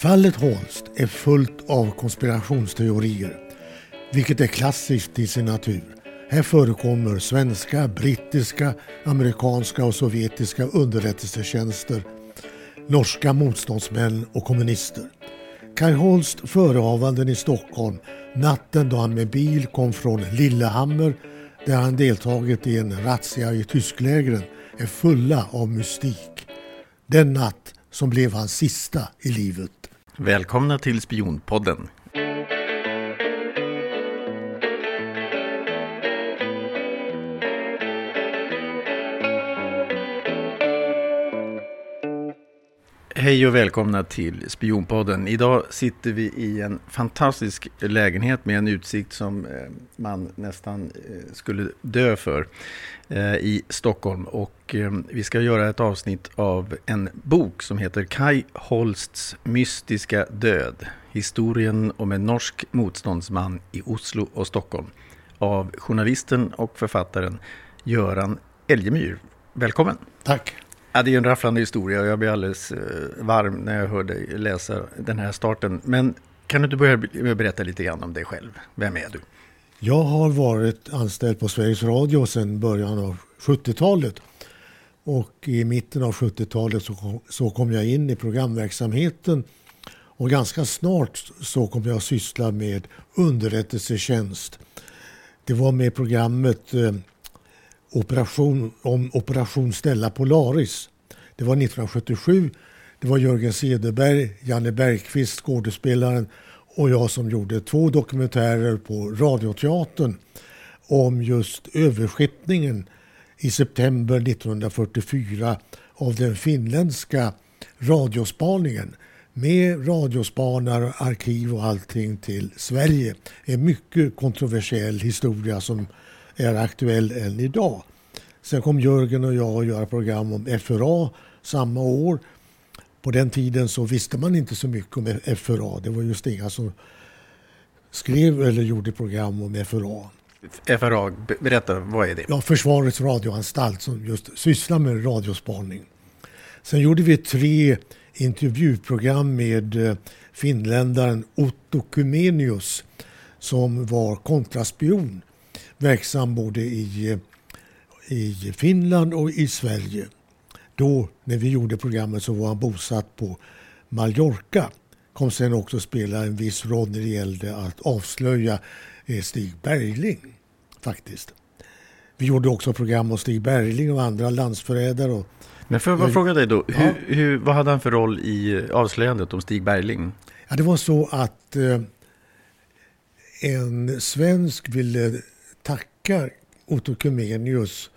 Fallet Holst är fullt av konspirationsteorier, vilket är klassiskt i sin natur. Här förekommer svenska, brittiska, amerikanska och sovjetiska underrättelsetjänster, norska motståndsmän och kommunister. Kai Holst förehavanden i Stockholm natten då han med bil kom från Lillehammer där han deltagit i en razzia i tysklägren är fulla av mystik. Den natt som blev hans sista i livet. Välkomna till Spionpodden. Hej och välkomna till Spionpodden. Idag sitter vi i en fantastisk lägenhet med en utsikt som eh, man nästan eh, skulle dö för eh, i Stockholm. Och vi ska göra ett avsnitt av en bok som heter Kai Holsts mystiska död. Historien om en norsk motståndsman i Oslo och Stockholm. Av journalisten och författaren Göran Elgemyr. Välkommen! Tack! Ja, det är en rafflande historia och jag blir alldeles eh, varm när jag hör dig läsa den här starten. Men kan du inte börja med att berätta lite grann om dig själv? Vem är du? Jag har varit anställd på Sveriges Radio sedan början av 70-talet. Och i mitten av 70-talet så kom, så kom jag in i programverksamheten och ganska snart så kom jag att syssla med underrättelsetjänst. Det var med programmet eh, operation, om Operation Stella Polaris. Det var 1977. Det var Jörgen Cederberg, Janne Bergqvist, skådespelaren och jag som gjorde två dokumentärer på Radioteatern om just överskeppningen i september 1944 av den finländska radiospaningen med radiospanare, arkiv och allting till Sverige. En mycket kontroversiell historia som är aktuell än idag. Sen kom Jörgen och jag att göra program om FRA samma år. På den tiden så visste man inte så mycket om FRA. Det var just inga som skrev eller gjorde program om FRA. FRA, berätta, vad är det? Ja, Försvarets radioanstalt som just sysslar med radiospaning. Sen gjorde vi tre intervjuprogram med eh, finländaren Otto Kumenius som var kontraspion verksam både i, i Finland och i Sverige. Då, när vi gjorde programmet, så var han bosatt på Mallorca. Kom sen också spela en viss roll när det gällde att avslöja eh, Stig Bergling, faktiskt. Vi gjorde också program om Stig Bergling och andra landsförrädare. Men får jag bara fråga dig då, ja. hur, hur, vad hade han för roll i avslöjandet om Stig Bergling? Ja, det var så att eh, en svensk ville tackar Otto Kumenius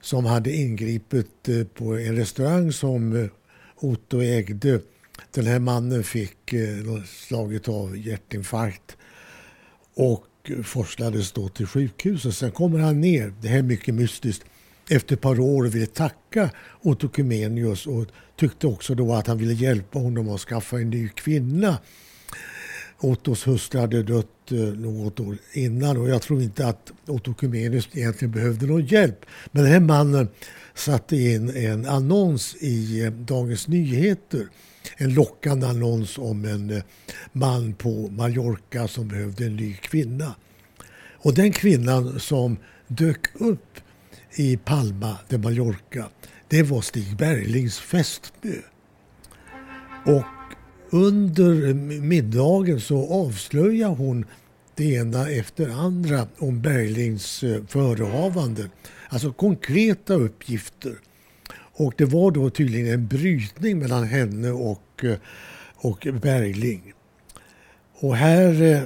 som hade ingripit eh, på en restaurang som eh, Otto ägde. Den här mannen fick eh, slaget av hjärtinfarkt och forslades då till sjukhuset. Sen kommer han ner, det här är mycket mystiskt, efter ett par år och ville tacka Otto Kumenius och tyckte också då att han ville hjälpa honom att skaffa en ny kvinna. Ottos hustru hade dött eh, något år innan och jag tror inte att Otto Kumenius egentligen behövde någon hjälp. Men den här mannen satte in en annons i eh, Dagens Nyheter. En lockande annons om en eh, man på Mallorca som behövde en ny kvinna. Och den kvinnan som dök upp i Palma de Mallorca, det var Stig Berglings fästmö. Och under middagen så avslöjar hon det ena efter andra om Berglings eh, förehavanden. Alltså konkreta uppgifter. Och det var då tydligen en brytning mellan henne och, eh, och Bergling. Och här eh,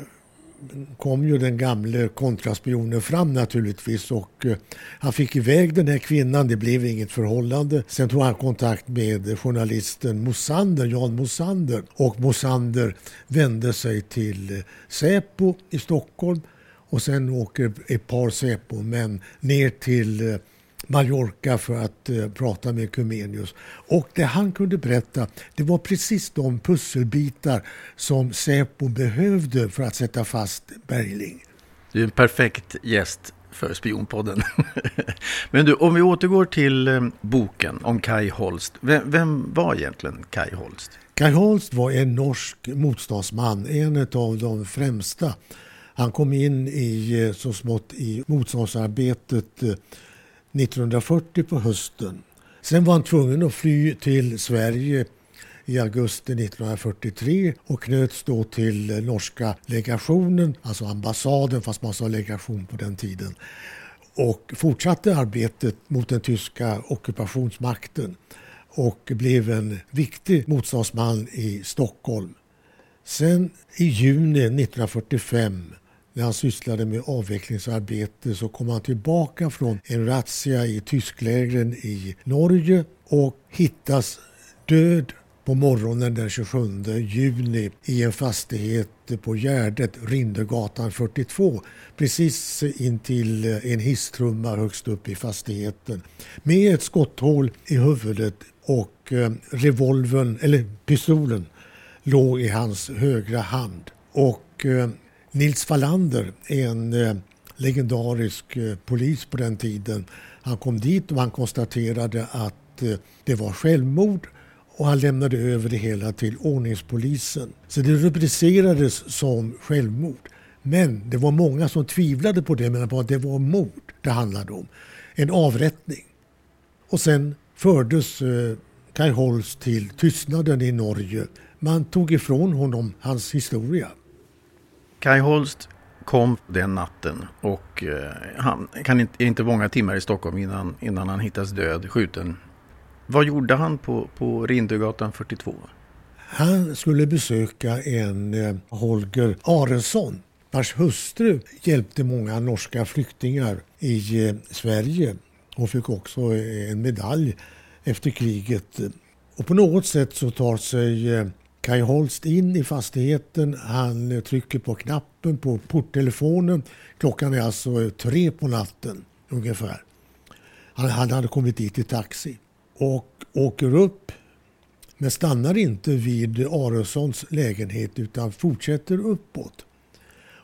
kom ju den gamle kontraspionen fram naturligtvis och eh, han fick iväg den här kvinnan. Det blev inget förhållande. Sen tog han kontakt med journalisten Mosander, Jan Mosander och Mosander vände sig till eh, Säpo i Stockholm och sen åker ett par Säpo-män ner till eh, Mallorca för att uh, prata med Kumenius. Och det han kunde berätta, det var precis de pusselbitar som Säpo behövde för att sätta fast Bergling. Du är en perfekt gäst för Spionpodden. Men du, om vi återgår till um, boken om Kai Holst. Vem, vem, var egentligen Kai Holst? Kai Holst var en norsk motståndsman, en av de främsta. Han kom in i, eh, så smått i motståndsarbetet 1940 på hösten. Sen var han tvungen att fly till Sverige i augusti 1943 och knöts då till norska legationen, alltså ambassaden fast man sa legation på den tiden och fortsatte arbetet mot den tyska ockupationsmakten och blev en viktig motståndsman i Stockholm. Sen i juni 1945 när han sysslade med avvecklingsarbete så kom han tillbaka från en razzia i tysklägren i Norge och hittas död på morgonen den 27 juni i en fastighet på Gärdet, Rindergatan 42, precis intill en hisstrumma högst upp i fastigheten med ett skotthål i huvudet och eh, revolven, eller pistolen, låg i hans högra hand. Och eh, Nils Wallander, en eh, legendarisk eh, polis på den tiden, han kom dit och han konstaterade att eh, det var självmord och han lämnade över det hela till ordningspolisen. Så det rubricerades som självmord. Men det var många som tvivlade på det, men att det var mord det handlade om. En avrättning. Och sen fördes eh, Kai Holst till tystnaden i Norge. Man tog ifrån honom hans historia. Kai Holst kom den natten och eh, han kan inte, inte många timmar i Stockholm innan, innan han hittas död, skjuten vad gjorde han på, på Rindögatan 42? Han skulle besöka en eh, Holger Arensson vars hustru hjälpte många norska flyktingar i eh, Sverige. Hon fick också eh, en medalj efter kriget. Och på något sätt så tar sig eh, Kai Holst in i fastigheten. Han trycker på knappen på porttelefonen. Klockan är alltså tre på natten ungefär. Han, han hade kommit dit i taxi och åker upp men stannar inte vid Aronsons lägenhet utan fortsätter uppåt.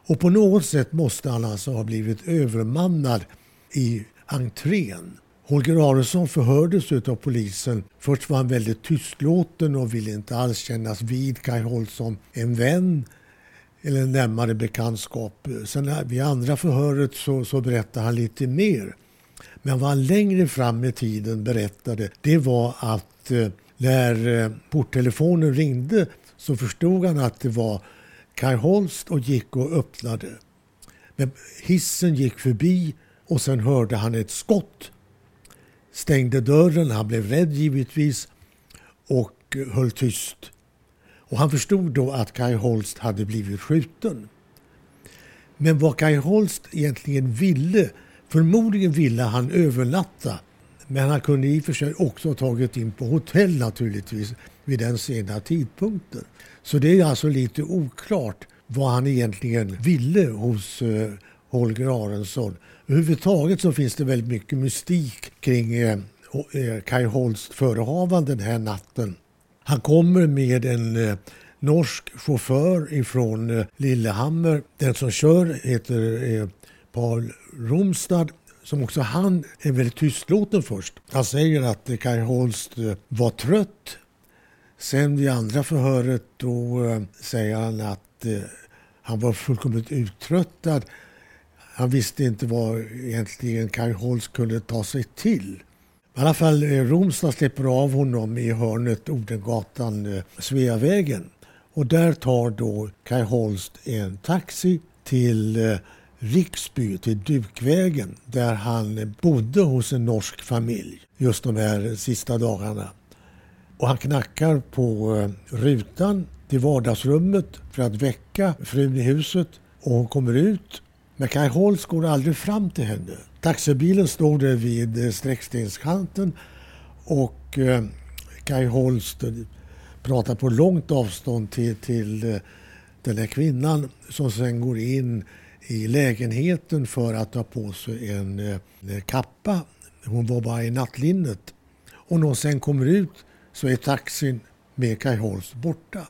Och på något sätt måste han alltså ha blivit övermannad i entrén. Holger Aronsson förhördes av polisen. Först var han väldigt tystlåten och ville inte alls kännas vid Kai Holt som en vän eller en närmare bekantskap. Sen vid andra förhöret så, så berättade han lite mer. Men vad han längre fram i tiden berättade, det var att eh, när eh, porttelefonen ringde så förstod han att det var Kai Holst och gick och öppnade. Men hissen gick förbi och sen hörde han ett skott. Stängde dörren, han blev rädd givetvis och höll tyst. Och han förstod då att Kai Holst hade blivit skjuten. Men vad Kai Holst egentligen ville Förmodligen ville han övernatta men han kunde i och för sig också ha tagit in på hotell naturligtvis vid den sena tidpunkten. Så det är alltså lite oklart vad han egentligen ville hos eh, Holger Arensson. Överhuvudtaget så finns det väldigt mycket mystik kring eh, eh Kai Holst förehavanden den här natten. Han kommer med en eh, norsk chaufför ifrån eh, Lillehammer. Den som kör heter eh, Paul Romstad som också han är väldigt tystlåten först. Han säger att Kai Holst eh, var trött. Sen vid andra förhöret då eh, säger han att eh, han var fullkomligt uttröttad. Han visste inte vad egentligen Kai Holst kunde ta sig till. I alla fall eh, Romstad släpper av honom i hörnet Odengatan, eh, Sveavägen. Och där tar då Kai Holst en taxi till eh, Riksby till Dukvägen där han bodde hos en norsk familj just de här sista dagarna. Och han knackar på rutan till vardagsrummet för att väcka frun i huset och hon kommer ut. Men Kai Holst går aldrig fram till henne. Taxibilen står där vid eh, Sträckstenskanten och Kaj Kai Holst eh, pratar på långt avstånd till, till den här kvinnan som sen går in i lägenheten för att ta på sig en kappa. Hon var bara i nattlinnet. Och när hon sen kommer ut så är taxin med Kai Holst borta.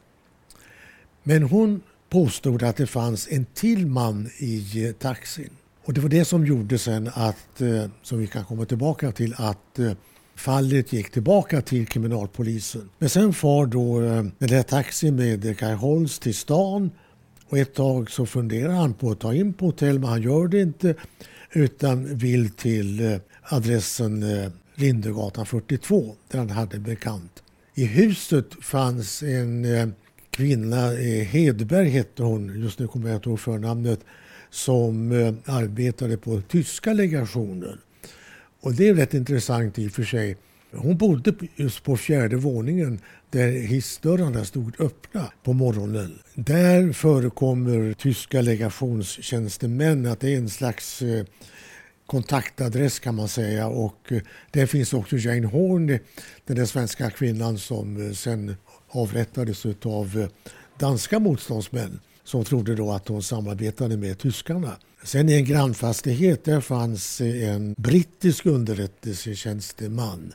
Men hon påstod att det fanns en till man i eh, taxin. Och det var det som gjorde sen att, eh, som vi kan komma tillbaka till, att eh, fallet gick tillbaka till kriminalpolisen. Men sen far då den där taxin med Kai Holst till stan och ett tag så funderar han på att ta in på hotell men han gör det inte utan vill till adressen eh, Rindergatan 42 där han hade bekant. I huset fanns en kvinna, eh, Hedberg hette hon, just nu kommer jag inte ihåg förnamnet, som eh, arbetade på tyska legationen. Och det är rätt intressant i och för sig. Hon bodde just på fjärde våningen där hissdörrarna stod öppna på morgonen. Där förekommer tyska legationstjänstemän, att det är en slags eh, kontaktadress kan man säga. Och där finns också Jane Horn, den där svenska kvinnan som sen avrättades av eh, danska motståndsmän som trodde då att hon samarbetade med tyskarna. Sen i en grannfastighet där fanns eh, en brittisk underrättelsetjänsteman.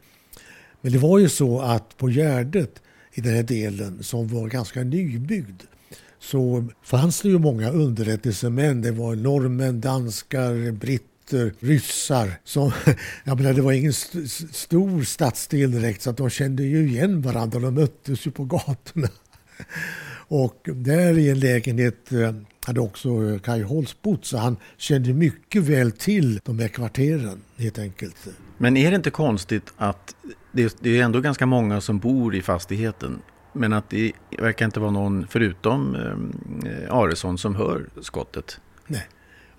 Men det var ju så att på Gärdet i den här delen som var ganska nybyggd så fanns det ju många underrättelsemän. Det var norrmän, danskar, britter, ryssar. Som, jag menar, det var ingen st stor stadsdel direkt så att de kände ju igen varandra. De möttes ju på gatorna. Och där i en lägenhet eh, hade också Kai Holst bott så han kände mycket väl till de här kvarteren helt enkelt. Men är det inte konstigt att det, det är ändå ganska många som bor i fastigheten men att det verkar inte vara någon förutom eh, Aresson som hör skottet? Nej,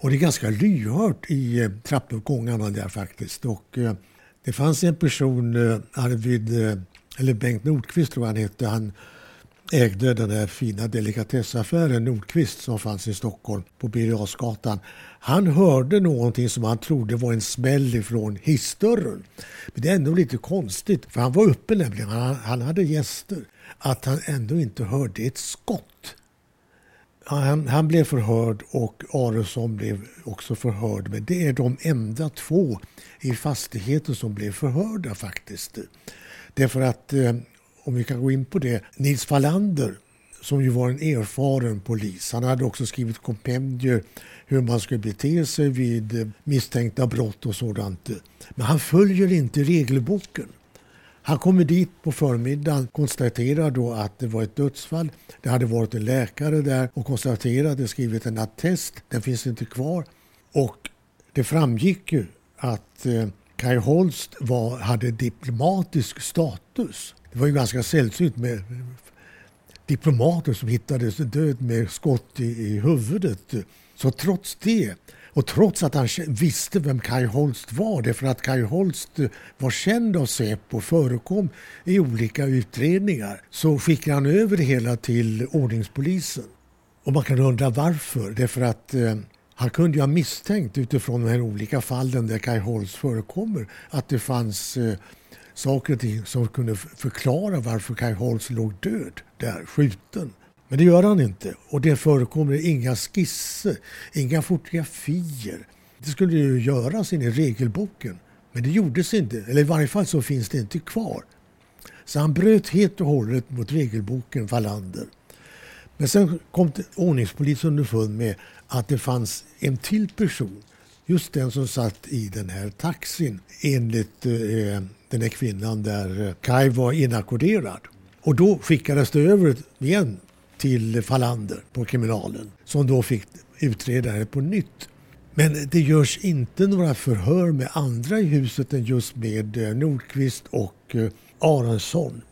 och det är ganska lyhört i eh, trappuppgångarna där faktiskt. Och, eh, det fanns en person, eh, Arvid, eh, eller Bengt Nordqvist tror jag han hette, han ägde den här fina delikatessaffären Nordqvist som fanns i Stockholm på Birger Han hörde någonting som han trodde var en smäll ifrån hissdörren. Men det är ändå lite konstigt, för han var uppe nämligen, han, han hade gäster, att han ändå inte hörde ett skott. Han, han, blev förhörd och Aronsson blev också förhörd. Men det är de enda två i fastigheten som blev förhörda faktiskt. Därför att eh, om vi kan gå in på det, Nils Fallander som ju var en erfaren polis. Han hade också skrivit kompendier hur man skulle bete sig vid misstänkta brott och sådant. Men han följer inte regelboken. Han kommer dit på förmiddagen, konstaterar då att det var ett dödsfall. Det hade varit en läkare där och konstaterade, skrivit en attest. Den finns inte kvar. Och det framgick ju att eh, Kai Holst var, hade diplomatisk status. Det var ju ganska sällsynt med diplomater som hittades död med skott i, i huvudet. Så trots det, och trots att han visste vem Kai Holst var, därför att Kai Holst eh, var känd av Säpo, och förekom i olika utredningar, så skickade han över det hela till ordningspolisen. Och man kan undra varför, därför att eh, han kunde ju ha misstänkt utifrån de här olika fallen där Kai Holst förekommer att det fanns eh, saker och ting som kunde förklara varför Kai Holst låg död där, skjuten. Men det gör han inte. Och det förekommer inga skisser, inga fotografier. Det skulle ju göras in i regelboken. Men det gjordes inte, eller i varje fall så finns det inte kvar. Så han bröt helt och hållet mot regelboken, Wallander. Men sen kom ordningspolisen underfund med att det fanns en till person, just den som satt i den här taxin enligt eh, den här kvinnan där eh, Kai var inackorderad. Och då skickades det över igen till Falander på kriminalen som då fick utreda det på nytt. Men det görs inte några förhör med andra i huset än just med eh, Nordqvist och eh, Aronsson.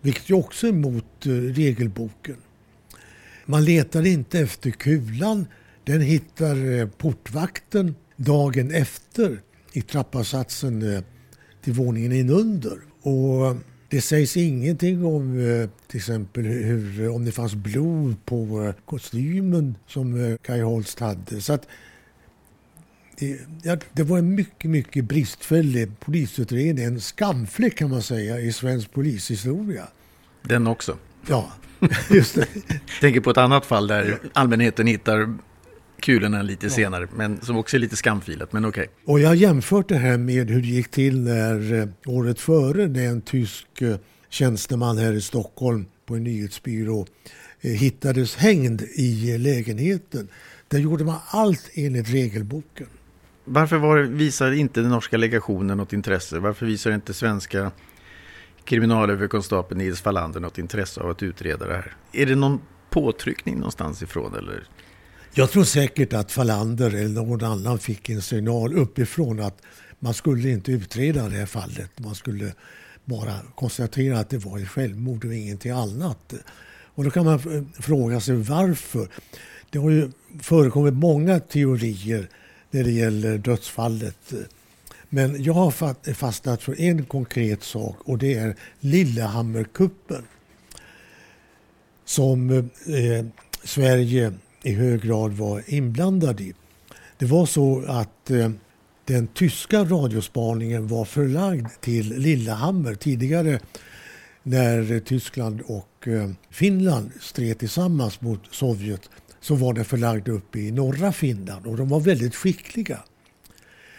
Vilket ju också är emot eh, regelboken. Man letar inte efter kulan. Den hittar portvakten dagen efter i trappasatsen till våningen inunder. Och det sägs ingenting om eh, till exempel hur, om det fanns blod på eh, kostymen som eh, Kai Holst hade. Så att, det, ja, det var en mycket, mycket bristfällig polisutredning. En skamfläck kan man säga i svensk polishistoria. Den också? Ja, just det. tänker på ett annat fall där allmänheten hittar kulorna lite ja. senare, men som också är lite skamfilat, men okej. Okay. Och jag har jämfört det här med hur det gick till när eh, året före när en tysk eh, tjänsteman här i Stockholm på en nyhetsbyrå eh, hittades hängd i lägenheten. Där gjorde man allt enligt regelboken. Varför var, visar inte den norska legationen något intresse? Varför visar inte svenska kriminalöverkonstapeln Nils Fallander något intresse av att utreda det här? Är det någon påtryckning någonstans ifrån eller? Jag tror säkert att Falander eller någon annan fick en signal uppifrån att man skulle inte utreda det här fallet. Man skulle bara konstatera att det var ett självmord och ingenting annat. Och då kan man fråga sig varför. Det har ju förekommit många teorier när det gäller dödsfallet. Men jag har fastnat för en konkret sak och det är Lillehammerkuppen. Som eh, Sverige i hög grad var inblandad i. Det var så att eh, den tyska radiospaningen var förlagd till Lillehammer tidigare när Tyskland och eh, Finland stred tillsammans mot Sovjet så var den förlagd uppe i norra Finland och de var väldigt skickliga.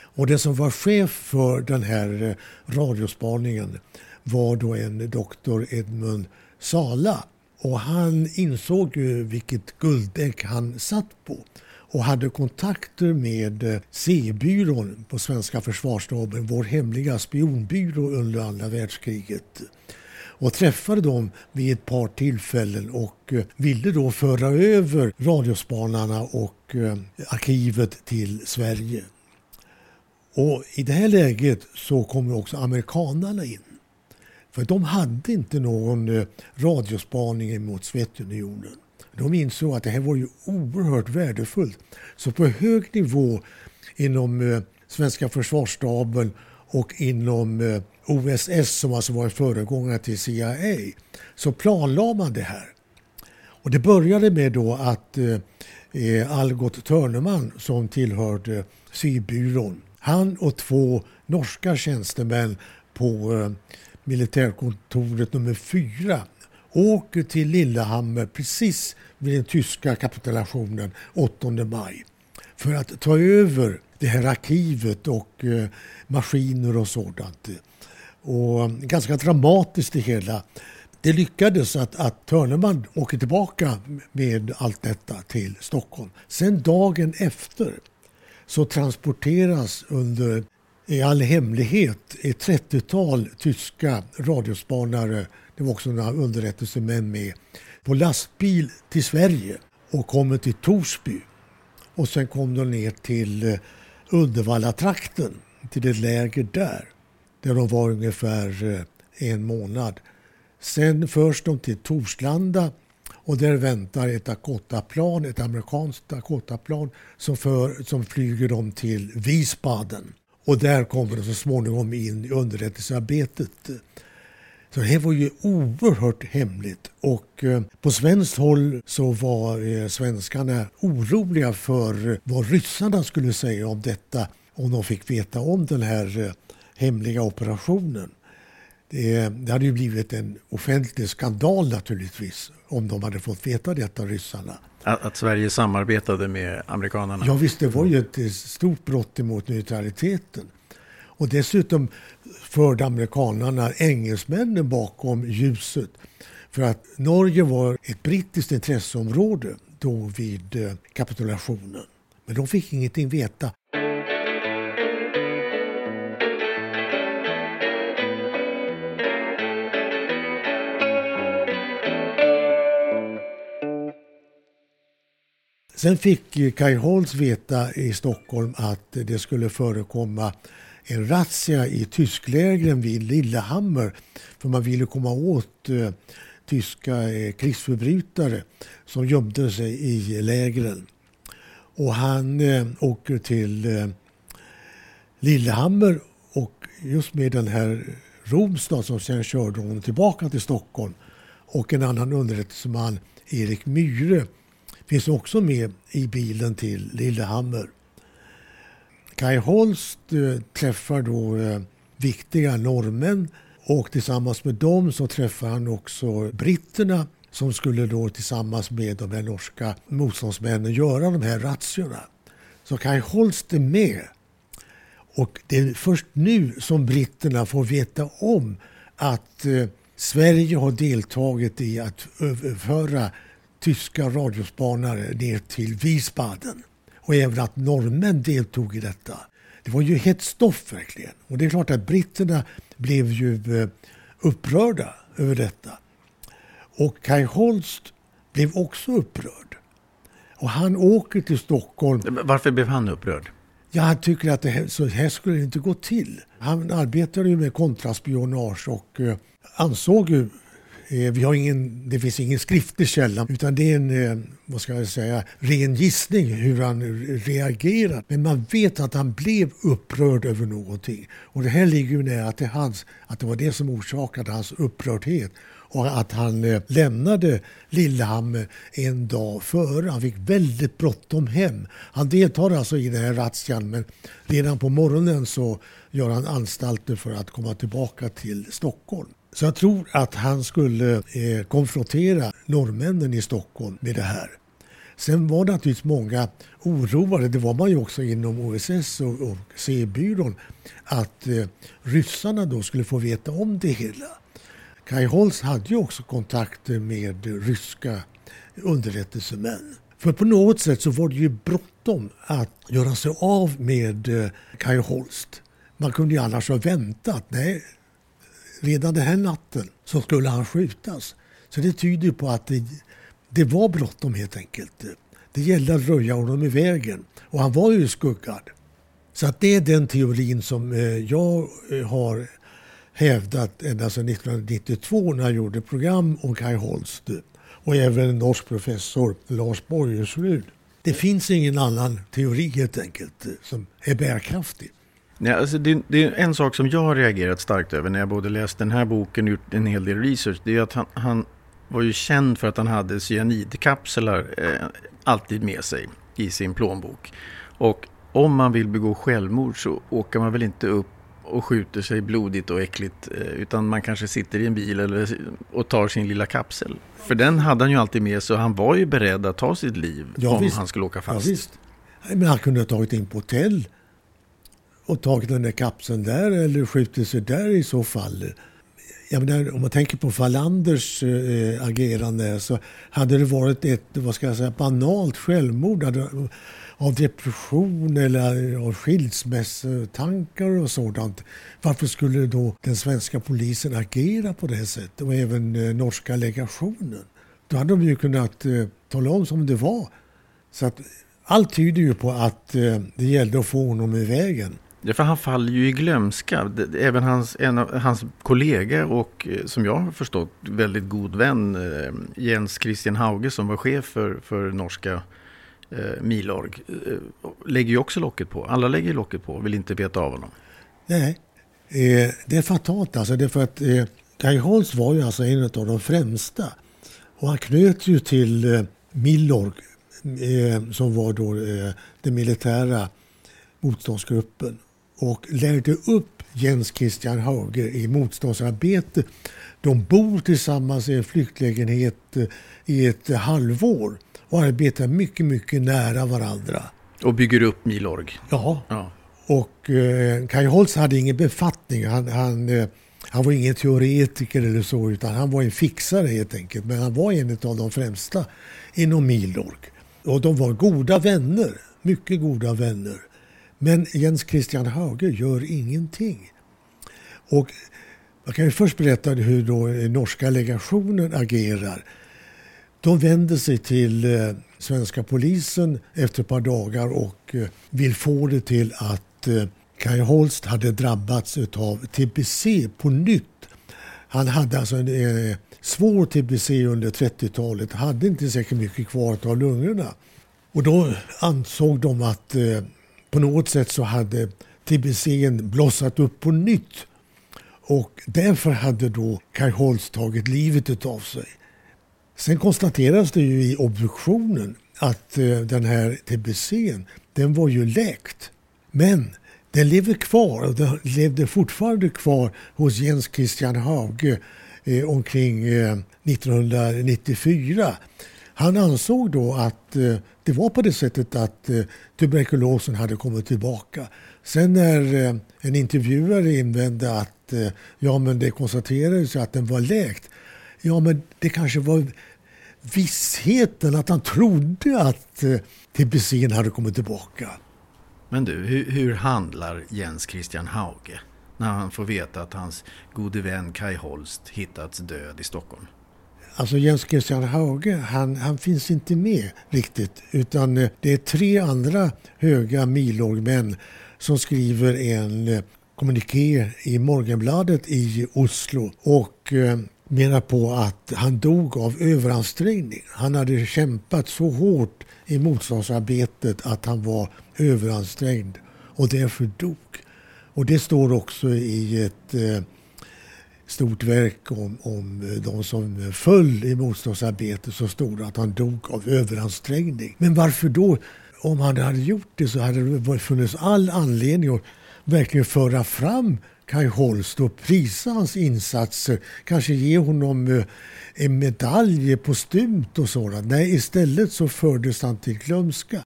Och den som var chef för den här eh, radiospaningen var då en doktor Edmund Sala. Och han insåg ju vilket guldägg han satt på och hade kontakter med eh, C-byrån på svenska försvarsstaben, vår hemliga spionbyrå under andra världskriget och träffade dem vid ett par tillfällen och eh, ville då föra över radiospanarna och eh, arkivet till Sverige. Och I det här läget så kom också amerikanarna in. För de hade inte någon eh, radiospaning mot Sovjetunionen. De insåg att det här var ju oerhört värdefullt. Så på hög nivå inom eh, svenska försvarsstaben och inom eh, OSS som alltså var föregångare till CIA så planlade man det här. Och det började med då att Algot Törneman som tillhörde Sydbyrån han och två norska tjänstemän på militärkontoret nummer fyra åker till Lillehammer precis vid den tyska kapitulationen 8 maj för att ta över det här arkivet och eh, maskiner och sådant. Och eh, ganska dramatiskt det hela. Det lyckades att, att Törneman åker tillbaka med allt detta till Stockholm. Sen dagen efter så transporteras under i all hemlighet ett 30-tal tyska radiospanare det var också några underrättelsemän med på lastbil till Sverige och kommer till Torsby. Och sen kom de ner till eh, Uddevallatrakten, till ett läger där. Där de var ungefär eh, en månad. Sen förs de till Torslanda och där väntar ett Dakota-plan, ett amerikanskt Dakota-plan som, för, som flyger dem till Wiesbaden. Och där kommer de så småningom in i underrättelsearbetet. Så det här var ju oerhört hemligt och eh, på svenskt håll så var eh, svenskarna oroliga för eh, vad ryssarna skulle säga om detta om de fick veta om den här hemliga operationen. Det, det hade ju blivit en offentlig skandal naturligtvis om de hade fått veta detta, ryssarna. Att, att Sverige samarbetade med amerikanerna? Ja visst, det var ju ett stort brott emot neutraliteten. Och dessutom förde amerikanerna engelsmännen bakom ljuset. För att Norge var ett brittiskt intresseområde då vid eh, kapitulationen. Men de fick ingenting veta. Sen fick Kai Holtz veta i Stockholm att det skulle förekomma en razzia i tysklägren vid Lillehammer för man ville komma åt eh, tyska eh, krigsförbrytare som gömde sig i lägren. Och han eh, åker till eh, Lillehammer och just med den här Romstad som sen körde honom tillbaka till Stockholm och en annan underrättelseman, Erik Myhre, finns också med i bilen till Lillehammer. Kai Holst eh, träffar då eh, viktiga norrmän och tillsammans med dem så träffar han också britterna som skulle då tillsammans med de här norska motståndsmännen göra de här razziorna. Så Kai Holst är med. Och det är först nu som britterna får veta om att eh, Sverige har deltagit i att överföra tyska radiospanare ner till Wiesbaden och även att norrmän deltog i detta. det var ju hett stoff verkligen. Och det är klart att britterna blev ju eh, upprörda över detta. Och Kai Holst blev också upprörd. Och han åker till Stockholm. Varför blev han upprörd? Ja, han tycker att det här, så här skulle det inte gå till. Han arbetade ju med kontraspionage och eh, ansåg ju Eh, vi har ingen, det finns ingen skriftlig källa utan det är en eh, vad ska jag säga, ren gissning hur han reagerar. Men man vet att han blev upprörd över någonting. Och det här ligger ju nära till hans, att det var det som orsakade hans upprördhet och att han eh, lämnade Lillehammer en dag före. Han fick väldigt bråttom hem. Han deltar alltså i den här razzian men redan på morgonen så gör han anstalter för att komma tillbaka till Stockholm. Så jag tror att han skulle eh, konfrontera norrmännen i Stockholm med det här. Sen var det naturligtvis många oroade, det var man ju också inom OSS och, och C-byrån, att eh, ryssarna då skulle få veta om det hela. Kai Holst hade ju också kontakter med ryska underrättelsemän. För på något sätt så var det ju bråttom att göra sig av med eh, Kai Holst. Man kunde ju annars ha väntat. Nej, redan den här natten så skulle han skjutas. Så det tyder på att det, det var bråttom helt enkelt. Det gällde att röja honom i vägen. Och han var ju skuggad. Så att det är den teorin som eh, jag eh, har hävdat ända sedan 1992 när jag gjorde program om Kai Holst och även en norsk professor, Lars Borgersrud. Det finns ingen annan teori helt enkelt eh, som är bärkraftig. Nej, alltså det, det, är en sak som jag har reagerat starkt över när jag både läst den här boken och gjort en hel del research. Det är att han, han var ju känd för att han hade cyanidkapslar eh, alltid med sig i sin plånbok. Och om man vill begå självmord så åker man väl inte upp och skjuter sig blodigt och äckligt. Eh, utan man kanske sitter i en bil eller, och tar sin lilla kapsel. För den hade han ju alltid med sig och han var ju beredd att ta sitt liv ja, om visst. han skulle åka fast. Ja, visst. Men han kunde ha tagit in på hotell och tagit den där kapseln där eller skjutit sig där i så fall. Jag menar, om man tänker på Fallanders eh, agerande så hade det varit ett vad ska jag säga, banalt självmord av depression eller av skilsmässotankar och sådant. Varför skulle då den svenska polisen agera på det sättet och även eh, norska legationen? Då hade de ju kunnat eh, tala om som det var. Så att allt tyder ju på att eh, det gällde att få honom i vägen. Ja, för han faller ju i glömska. Även hans, en av hans kollega och eh, som jag har förstått väldigt god vän eh, Jens Christian Hauge som var chef för, för norska eh, Milorg eh, lägger ju också locket på. Alla lägger locket på och vill inte veta av honom. Nej, eh, det är fatalt alltså. Det är för att eh, Kai Holst var ju alltså en av de främsta. Och han knöt ju till eh, Milorg som var då den militära motståndsgruppen och lärde upp Jens Christian Hauge i motståndsarbete. De bor tillsammans i en flyktlägenhet eh, i ett halvår och arbetar mycket, mycket nära varandra. Och bygger upp Milorg. Ja. ja. Och eh, Kai Holst hade ingen befattning. Han, han, eh, han var ingen teoretiker eller så, utan han var en fixare helt enkelt. Men han var en av de främsta inom Milorg. Och de var goda vänner, mycket goda vänner. Men Jens Christian Hauge gör ingenting. Och jag kan ju först berätta hur då eh, norska legationen agerar. De vänder sig till eh, svenska polisen efter ett par dagar och eh, vill få det till att eh, Kai Holst hade drabbats av TBC på nytt. Han hade alltså en eh, svår TBC under 30-talet, hade inte säkert mycket kvar av lungorna. Och då ansåg de att eh, på något sätt så hade TBC blossat upp på nytt. Och därför hade då Kai Holst tagit livet av sig. Sen konstateras det ju i obduktionen att eh, den här TBC den var ju läkt. Men den lever kvar och den levde fortfarande kvar hos Jens Christian Hauge eh, omkring eh, 1994. Han ansåg då att eh, det var på det sättet att eh, tuberkulosen hade kommit tillbaka. Sen när eh, en intervjuare invände att eh, ja men det konstaterades att den var läkt. Ja men det kanske var vissheten att han trodde att eh, TBC hade kommit tillbaka. Men du, hur, hur handlar Jens Christian Hauge när han får veta att hans gode vän Kai Holst hittats död i Stockholm? Alltså Jens Christian Hauge, han, han finns inte med riktigt. Utan eh, det är tre andra höga milorgmän som skriver en eh, kommuniké i Morgenbladet i Oslo. Och eh, menar på att han dog av överansträngning. Han hade kämpat så hårt i motståndsarbetet att han var överansträngd och därför dog. Och det står också i ett eh, stort verk om, om eh, de som föll i motståndsarbetet så stod det att han dog av överansträngning. Men varför då? Om han hade gjort det så hade det funnits all anledning att verkligen föra fram Kai Holst och prisa hans insatser. Kanske ge honom eh, en medalj postumt och sådant. Nej, istället så fördes han till glömska.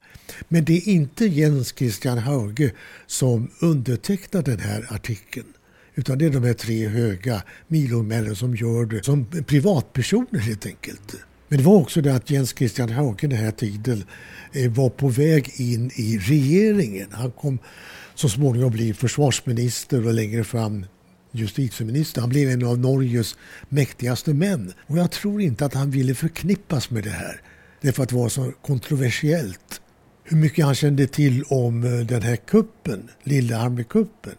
Men det är inte Jens Christian Hauge som undertecknar den här artikeln. Utan det är de här tre höga milomännen som gör det som privatpersoner helt enkelt. Men det var också det att Jens Christian Hauge den här tiden eh, var på väg in i regeringen. Han kom så småningom bli försvarsminister och längre fram justitieminister. Han blev en av Norges mäktigaste män. Och jag tror inte att han ville förknippas med det här. Därför att det var så kontroversiellt. Hur mycket han kände till om eh, den här kuppen, Lillehammerkuppen,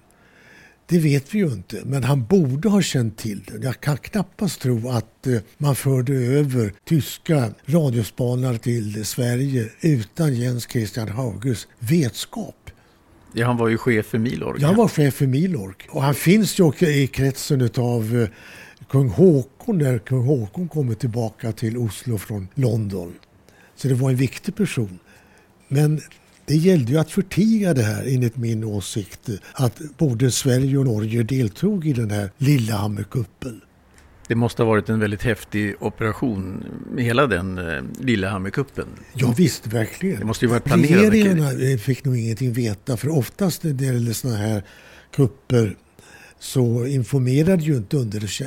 det vet vi ju inte, men han borde ha känt till den. Jag kan knappast tro att eh, man förde över tyska radiospanare till Sverige utan Jens Christian Hauges vetskap. Ja, han var ju chef för Milorg. Ja, han var chef för Milorg. Och han finns ju också i kretsen av eh, kung Håkon när kung Håkon kommer tillbaka till Oslo från London. Så det var en viktig person. Men det gällde ju att förtiga det här enligt min åsikt. Att både Sverige och Norge deltog i den här Lillehammerkuppen. Det måste ha varit en väldigt häftig operation hela den eh, Lillehammerkuppen. Ja visst, verkligen. Det måste ju varit planerat. Regeringen fick nog ingenting veta för oftast när det gäller sådana här kupper så informerade ju inte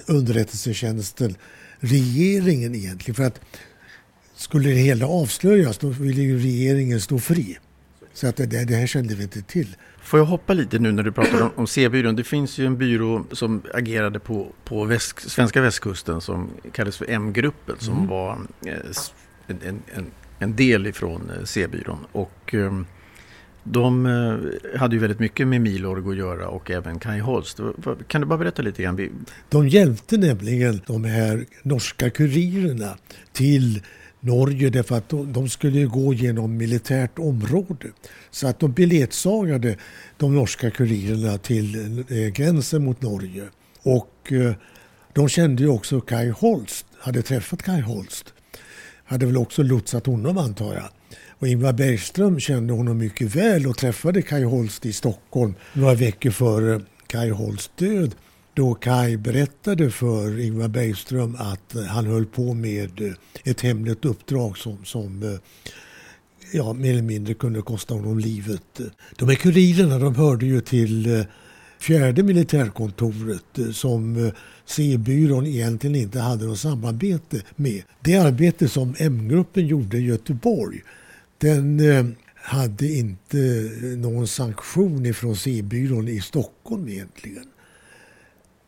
underrättelsetjänsten regeringen egentligen. För att skulle det hela avslöjas då ville ju regeringen stå fri. Så att det, det här kände vi inte till. Får jag hoppa lite nu när du pratar om, om C-byrån? Det finns ju en byrå som agerade på, på väst, svenska västkusten som kallades för M-gruppen som mm. var eh, en, en, en, del ifrån eh, C-byrån. Och eh, de hade ju väldigt mycket med Milorg att göra och även Kai Holst. Kan du bara berätta lite grann? De hjälpte nämligen de här norska kurirerna till Norge därför att de skulle gå genom militärt område. Så att de biljettsagade de norska kurirerna till eh, gränsen mot Norge. Och eh, de kände ju också Kai Holst, hade träffat Kai Holst. Hade väl också lotsat honom antar jag. Och Ingvar Bergström kände honom mycket väl och träffade Kai Holst i Stockholm några veckor före Kai Holsts död då Kai berättade för Ingvar Bergström att eh, han höll på med eh, ett hemligt uppdrag som, som eh, ja, mer eller mindre kunde kosta honom livet. De här kurirerna de hörde ju till fjärde militärkontoret som C-byrån egentligen inte hade något samarbete med. Det arbete som M-gruppen gjorde i Göteborg den hade inte någon sanktion ifrån C-byrån i Stockholm egentligen.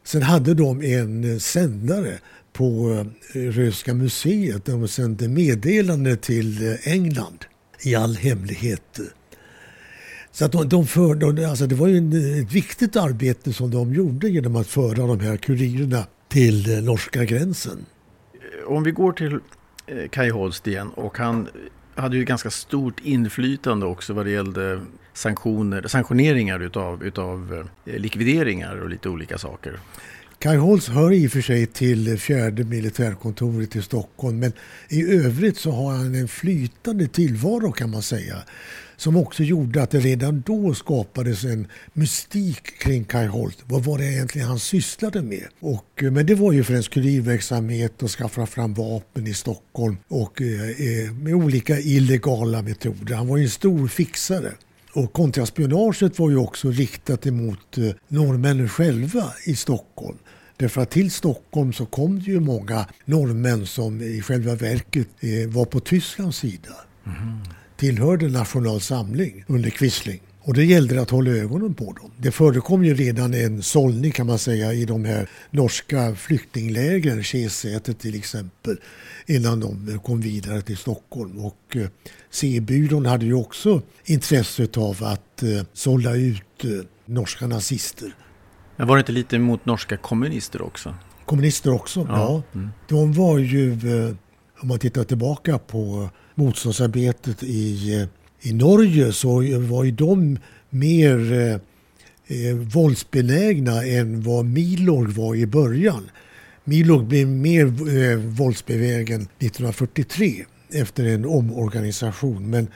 Sen hade de en eh, sändare på eh, Röhsska museet där de sände meddelande till eh, England i all hemlighet. Så att de, de för, alltså det var ju ett viktigt arbete som de gjorde genom att föra de här kurirerna till norska gränsen. Om vi går till Kai Holst igen och han hade ju ganska stort inflytande också vad det gällde sanktioner, sanktioneringar utav, utav eh, likvideringar och lite olika saker. Kajholz hör i och för sig till fjärde militärkontoret i Stockholm men i övrigt så har han en flytande tillvaro kan man säga som också gjorde att det redan då skapades en mystik kring Kai Vad var det egentligen han sysslade med? Och, eh, men det var ju främst kurirverksamhet och skaffa fram vapen i Stockholm och eh, eh, med olika illegala metoder. Han var ju en stor fixare. Och kontraspionaget var ju också riktat emot eh, norrmännen själva i Stockholm. Därför att till Stockholm så kom det ju många norrmän som i själva verket eh, var på Tysklands sida. Mm tillhörde National Samling under Quisling. Och det gällde att hålla ögonen på dem. Det förekom ju redan en sållning kan man säga i de här norska flyktinglägren, Kesätet till exempel, innan de kom vidare till Stockholm. Och eh, C-byrån hade ju också intresset av att eh, sålla ut eh, norska nazister. Men var det inte lite mot norska kommunister också? Kommunister också, ja. ja. Mm. De var ju, om man tittar tillbaka på motståndsarbetet i, i Norge så var ju de mer eh, våldsbenägna än vad Milorg var i början. Milog blev mer eh, våldsbevägen 1943 efter en omorganisation. Men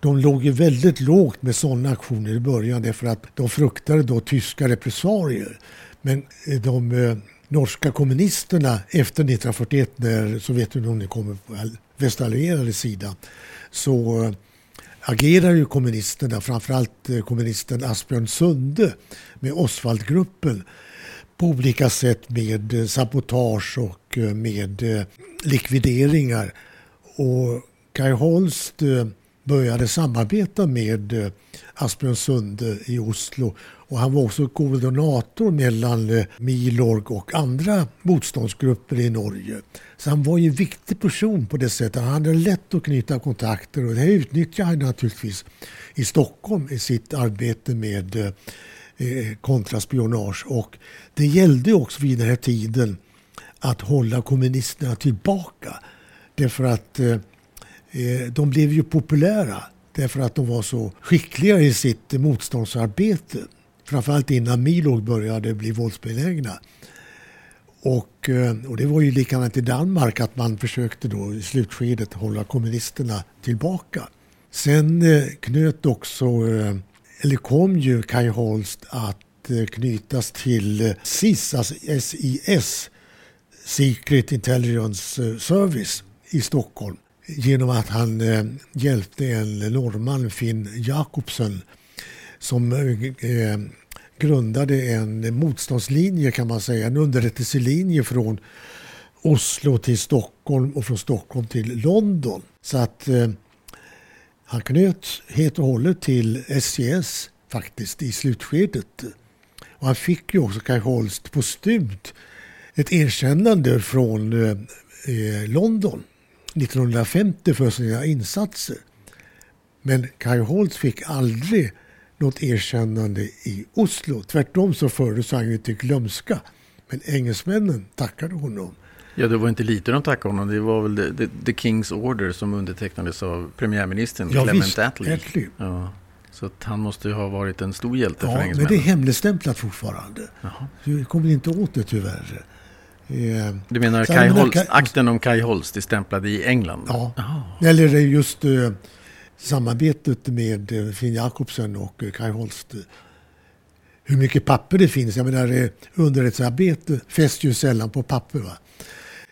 de låg ju väldigt lågt med sådana aktioner i början därför att de fruktade då tyska repressalier. Men eh, de eh, norska kommunisterna efter 1941 när Sovjetunionen kommer på västallierade sida så eh, agerar ju kommunisterna, framförallt eh, kommunisten Asbjörn Sunde med Oswaldgruppen på olika sätt med eh, sabotage och eh, med eh, likvideringar. Och Kai Holst började samarbeta med Asbjörn Sunde i Oslo och han var också koordinator mellan Milorg och andra motståndsgrupper i Norge. Så han var ju en viktig person på det sättet. Han hade lätt att knyta kontakter och det utnyttjade han naturligtvis i Stockholm i sitt arbete med eh, kontraspionage. Och det gällde också vid den här tiden att hålla kommunisterna tillbaka. Därför att eh, eh, de blev ju populära därför att de var så skickliga i sitt motståndsarbete framförallt innan Milog började bli våldsbenägna. Och, eh, och det var ju likadant i Danmark att man försökte då i slutskedet hålla kommunisterna tillbaka. Sen eh, knöt också, eller kom ju Kai Holst att eh, knytas till eh, SIS, alltså SIS, Secret Intelligence eh, Service i Stockholm genom att han hjälpte en norrman, Finn Jakobsen, som eh, grundade en motståndslinje kan man säga, en underrättelselinje från Oslo till Stockholm och från Stockholm till London. Så att eh, han knöt helt och hållet till SCS faktiskt i slutskedet. Och han fick ju också Kai Holst på postumt ett erkännande från eh, eh, London 1950 för sina insatser. Men Kai Holst fick aldrig något erkännande i Oslo. Tvärtom så fördes han ju till glömska. Men engelsmännen tackade honom. Ja, det var inte lite de tackade honom. Det var väl the, the, the King's Order som undertecknades av premiärministern ja, Clement visst, Attlee. Attlee. Ja, så att han måste ju ha varit en stor hjälte ja, för engelsmännen. men det är hemligstämplat fortfarande. Jaha. Du kommer inte åt det tyvärr. Eh, du menar Kai Holst, akten om Kai Holst är stämplad i England? Ja, Aha. eller just uh, samarbetet med eh, Finn Jakobsen och eh, Kai Holst. Hur mycket papper det finns. Jag menar, eh, underrättelsearbete fäster ju sällan på papper. Va?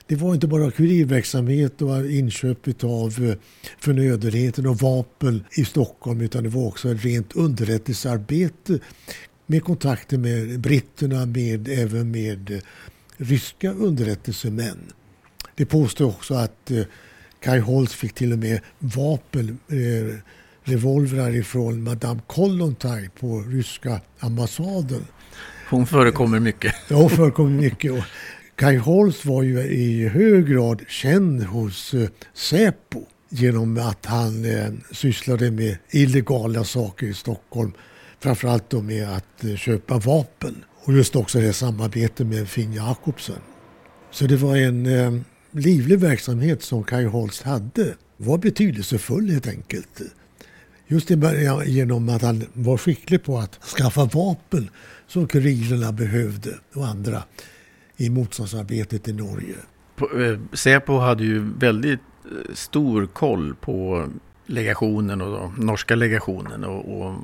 Det var inte bara kurirverksamhet och inköp av förnödenheter och vapen i Stockholm utan det var också ett rent underrättelsearbete med kontakter med britterna, med, även med ryska underrättelsemän. Det påstår också att Kai Holst fick till och med vapen, eh, revolvrar ifrån Madame Kollontaj på ryska ambassaden. Hon förekommer mycket. Ja, hon förekommer mycket. Kai Holst var ju i hög grad känd hos eh, Säpo genom att han eh, sysslade med illegala saker i Stockholm. Framförallt då med att eh, köpa vapen och just också det samarbetet med Finn Jakobsen. Så det var en eh, livlig verksamhet som Kai Holst hade var betydelsefull helt enkelt. Just genom att han var skicklig på att skaffa vapen som kurirerna behövde och andra i motståndsarbetet i Norge. Eh, Säpo hade ju väldigt eh, stor koll på legationen och då, norska legationen och, och,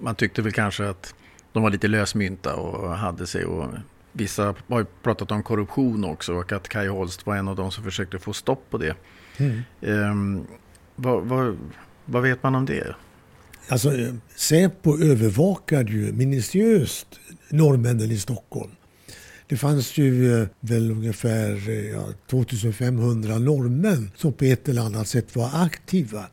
man tyckte väl kanske att de var lite lösmynta och hade sig och Vissa har ju pratat om korruption också och att Kai Holst var en av de som försökte få stopp på det. Mm. Um, vad, vad, vad, vet man om det? Alltså, Säpo övervakade ju minutiöst norrmännen i Stockholm. Det fanns ju eh, väl ungefär eh, ja, 2500 norrmän som på ett eller annat sätt var aktiva.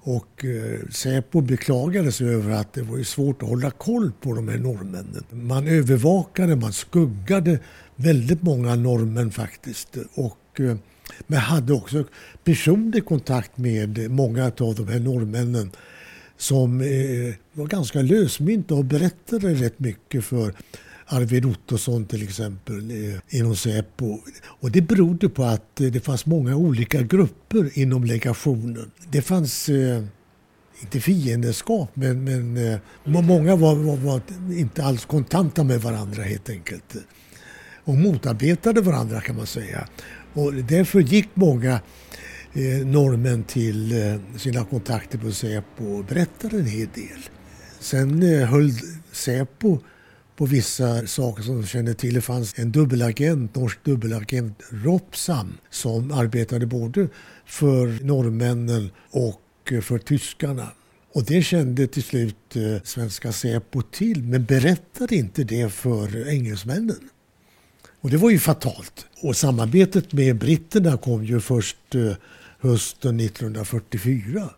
Och eh, Säpo beklagade sig över att det var svårt att hålla koll på de här norrmännen. Man övervakade, man skuggade väldigt många norrmän faktiskt. Och, eh, men hade också personlig kontakt med många av de här norrmännen som eh, var ganska lösmynta och berättade rätt mycket för Arvid Ottosson till exempel eh, inom Säpo. Och det berodde på att eh, det fanns många olika grupper inom legationen. Det fanns eh, inte fiendeskap, men, men många var, var, var, inte alls kontanta med varandra helt enkelt. Och motarbetade varandra kan man säga. Och därför gick många eh, norrmän till eh, sina kontakter på Säpo och berättade en hel del. Sen eh, höll Säpo på vissa saker som de kände till. Det fanns en dubbelagent, norsk dubbelagent, Ropsam, som arbetade både för norrmännen och för tyskarna. Och det kände till slut eh, svenska Säpo till, men berättade inte det för engelsmännen. Och det var ju fatalt. Och samarbetet med britterna kom ju först eh, hösten 1944.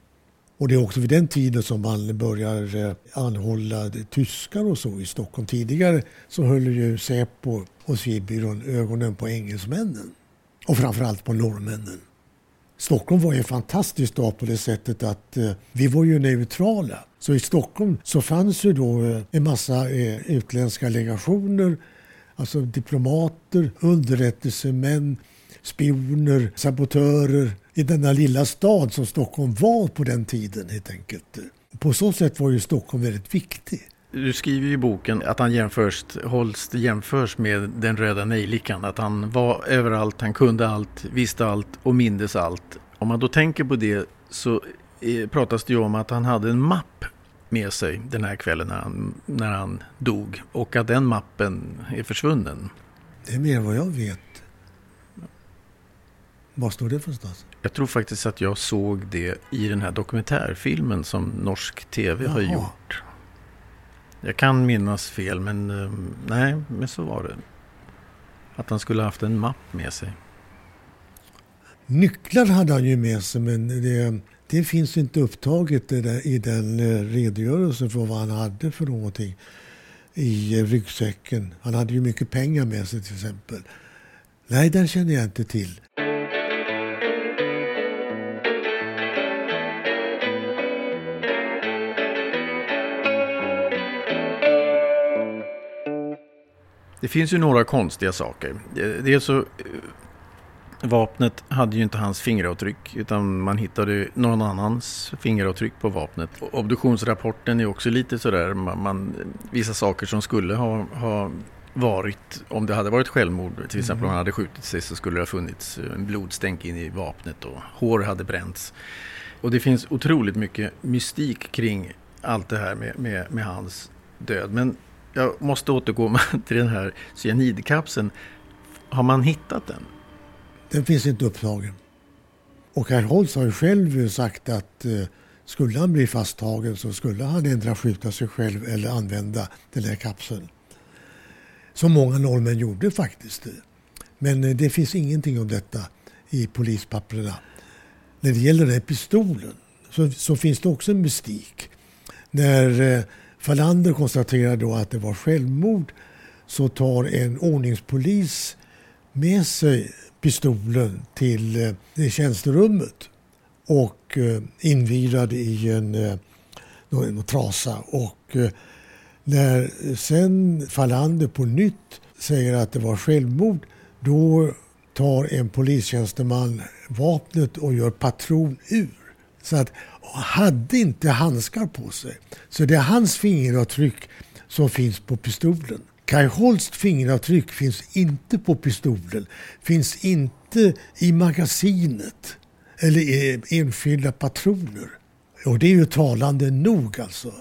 Och det är också vid den tiden som man börjar eh, anhålla tyskar och så i Stockholm. Tidigare så höll ju Säpo och Civilbyrån ögonen på engelsmännen. Och framförallt på norrmännen. Stockholm var ju en fantastisk stad på det sättet att eh, vi var ju neutrala. Så i Stockholm så fanns ju då eh, en massa eh, utländska legationer, alltså diplomater, underrättelsemän, spioner, sabotörer i denna lilla stad som Stockholm var på den tiden helt enkelt. På så sätt var ju Stockholm väldigt viktig. Du skriver i boken att han jämförs, Holst jämförs med den röda nejlikan. Att han var överallt, han kunde allt, visste allt och mindes allt. Om man då tänker på det så eh, pratas det ju om att han hade en mapp med sig den här kvällen när han, när han dog. Och att den mappen är försvunnen. Det är mer vad jag vet. Vad står det för någonstans? Jag tror faktiskt att jag såg det i den här dokumentärfilmen som norsk tv Jaha. har gjort. Jag kan minnas fel, men eh, nej, men så var det. Att han skulle haft en mapp med sig. Nycklar hade han ju med sig, men det, det finns inte upptaget i den eh, redogörelsen för vad han hade för någonting i ryggsäcken. Han hade ju mycket pengar med sig till exempel. Nej, den känner jag inte till. Det finns ju några konstiga saker. Dels så Vapnet hade ju inte hans fingeravtryck utan man hittade någon annans fingeravtryck på vapnet. Obduktionsrapporten är också lite sådär, man, man, vissa saker som skulle ha, ha varit, om det hade varit självmord, till exempel mm. om han hade skjutit sig så skulle det ha funnits en blodstänk in i vapnet och hår hade bränts. Och det finns otroligt mycket mystik kring allt det här med, med, med hans död. Men jag måste återgå till den här cyanidkapseln. Har man hittat den? Den finns inte upptagen. Och herr Holtz har ju själv sagt att eh, skulle han bli fasttagen så skulle han ändra skjuta sig själv eller använda den här kapseln. Som många norrmän gjorde faktiskt. Men eh, det finns ingenting om detta i polispapperna. När det gäller den här pistolen så, så finns det också en mystik. När eh, Falander konstaterar då att det var självmord så tar en ordningspolis med sig pistolen till eh, tjänsterummet och eh, invirad i en, eh, en trasa. Och eh, när sen Falander på nytt säger att det var självmord då tar en polistjänsteman vapnet och gör patron ur. Så att hade inte handskar på sig. Så det är hans fingeravtryck som finns på pistolen. Kai Holsts fingeravtryck finns inte på pistolen, finns inte i magasinet eller i enskilda patroner. Och det är ju talande nog alltså.